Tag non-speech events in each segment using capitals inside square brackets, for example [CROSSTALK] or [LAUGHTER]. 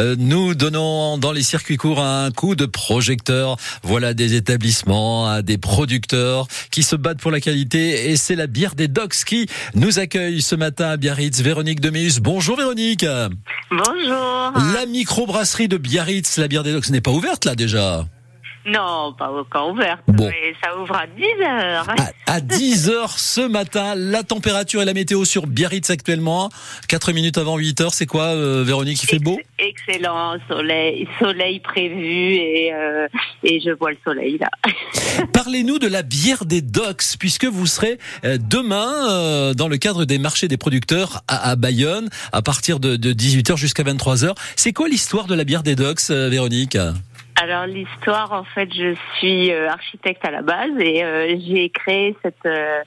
Euh, nous donnons dans les circuits courts un coup de projecteur. Voilà des établissements, des producteurs qui se battent pour la qualité et c'est la bière des Docks qui nous accueille ce matin à Biarritz. Véronique Deméus. Bonjour Véronique. Bonjour. La microbrasserie de Biarritz, la bière des Docks n'est pas ouverte là déjà. Non, pas encore ouverte, mais ça ouvre à 10 heures. À, 10 heures ce matin, la température et la météo sur Biarritz actuellement, 4 minutes avant 8 heures, c'est quoi euh, Véronique, il fait beau? Excellent, soleil, soleil prévu et, euh, et je vois le soleil là. [LAUGHS] Parlez-nous de la bière des docks, puisque vous serez euh, demain dans le cadre des marchés des producteurs à, Bayonne, à partir de, de 18h jusqu'à 23h. C'est quoi l'histoire de la bière des docks, Véronique? Alors l'histoire, en fait, je suis euh, architecte à la base et euh, j'ai créé cette euh,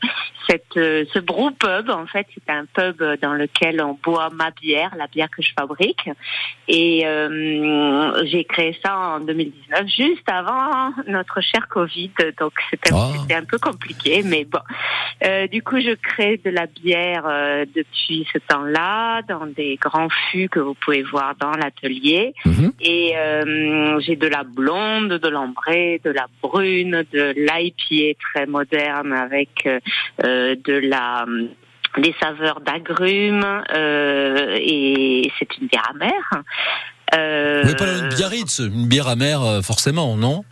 cette ce brew pub. En fait, c'est un pub dans lequel on boit ma bière, la bière que je fabrique. Et j'ai créé ça en 2019, juste avant notre cher Covid. Donc c'était ah. un peu compliqué, mais bon. du coup, je crée de la bière depuis ce temps-là dans des grands fûts que vous pouvez voir dans l'atelier. Mhm. Et j'ai de la blonde, de l'ambrée, de la brune, de l'IPA très moderne avec euh, euh, de la des saveurs d'agrumes euh, et c'est une bière amère. Euh, Vous pas une Biarritz, une bière amère forcément, non?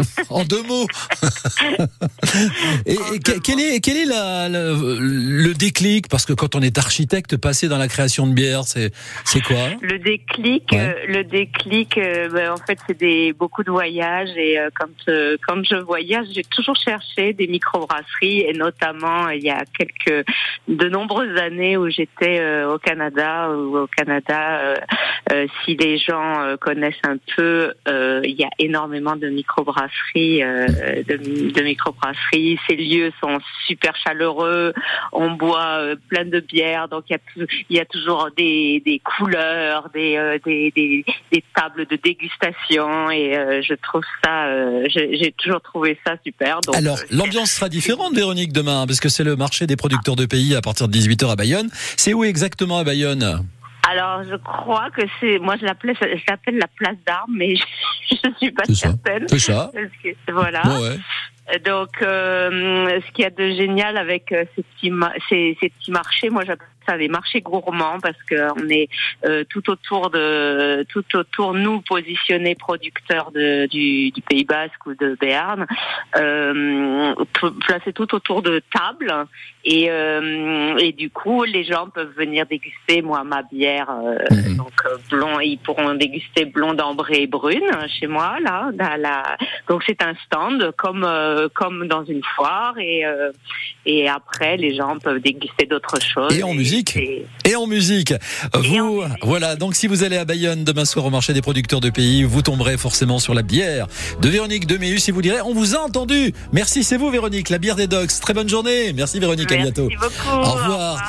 [LAUGHS] en deux mots. [LAUGHS] et, quel est quel est la, le déclic? Parce que quand on est architecte, passer dans la création de bière, c'est c'est quoi? Le déclic, euh, le déclic, euh, ben, en fait, c'est des beaucoup de voyages et euh, quand quand je voyage, j'ai toujours cherché des microbrasseries et notamment il y a quelques de nombreuses années où j'étais au Canada ou au Canada, si les gens connaissent un peu, il y a énormément de microbrasseries, euh, de, de microbrasseries. Ces lieux sont super chaleureux. On boit euh, plein de bières, donc il y a, il y a toujours des, des couleurs, des, euh, des, des, des, tables de dégustation, et je trouve ça, j'ai toujours trouvé ça super. Donc, Alors l'ambiance sera différente, Véronique, demain, parce que c'est le marché des producteurs de pays à partir de 18h à Bayonne. C'est où exactement à Bayonne? Alors, je crois que c'est, moi, je l'appelle, je l'appelle la place d'armes, mais [LAUGHS] je, ne suis pas certaine. C'est ça. voilà. Donc, euh, ce qu'il y a de génial avec euh, ces petits, ces, ces petits marchés, moi j'appelle ça des marchés gourmands parce qu'on est euh, tout autour de, tout autour nous positionnés producteurs de, du, du Pays Basque ou de Béarn, euh, placés tout autour de tables et, euh, et du coup les gens peuvent venir déguster moi ma bière mhm. donc blond, ils pourront déguster blonde, ambrée et brune chez moi là, là, donc c'est un stand comme euh, comme dans une foire et euh, et après les gens peuvent déguster d'autres choses. Et en musique. Et, en musique. vous voilà donc si vous allez à Bayonne demain soir au marché des producteurs de pays, vous tomberez forcément sur la bière de Véronique Deméus si vous direz on vous a entendu. Merci c'est vous Véronique, la bière des Docs. Très bonne journée. Merci Véronique, à bientôt. Beaucoup. Au revoir.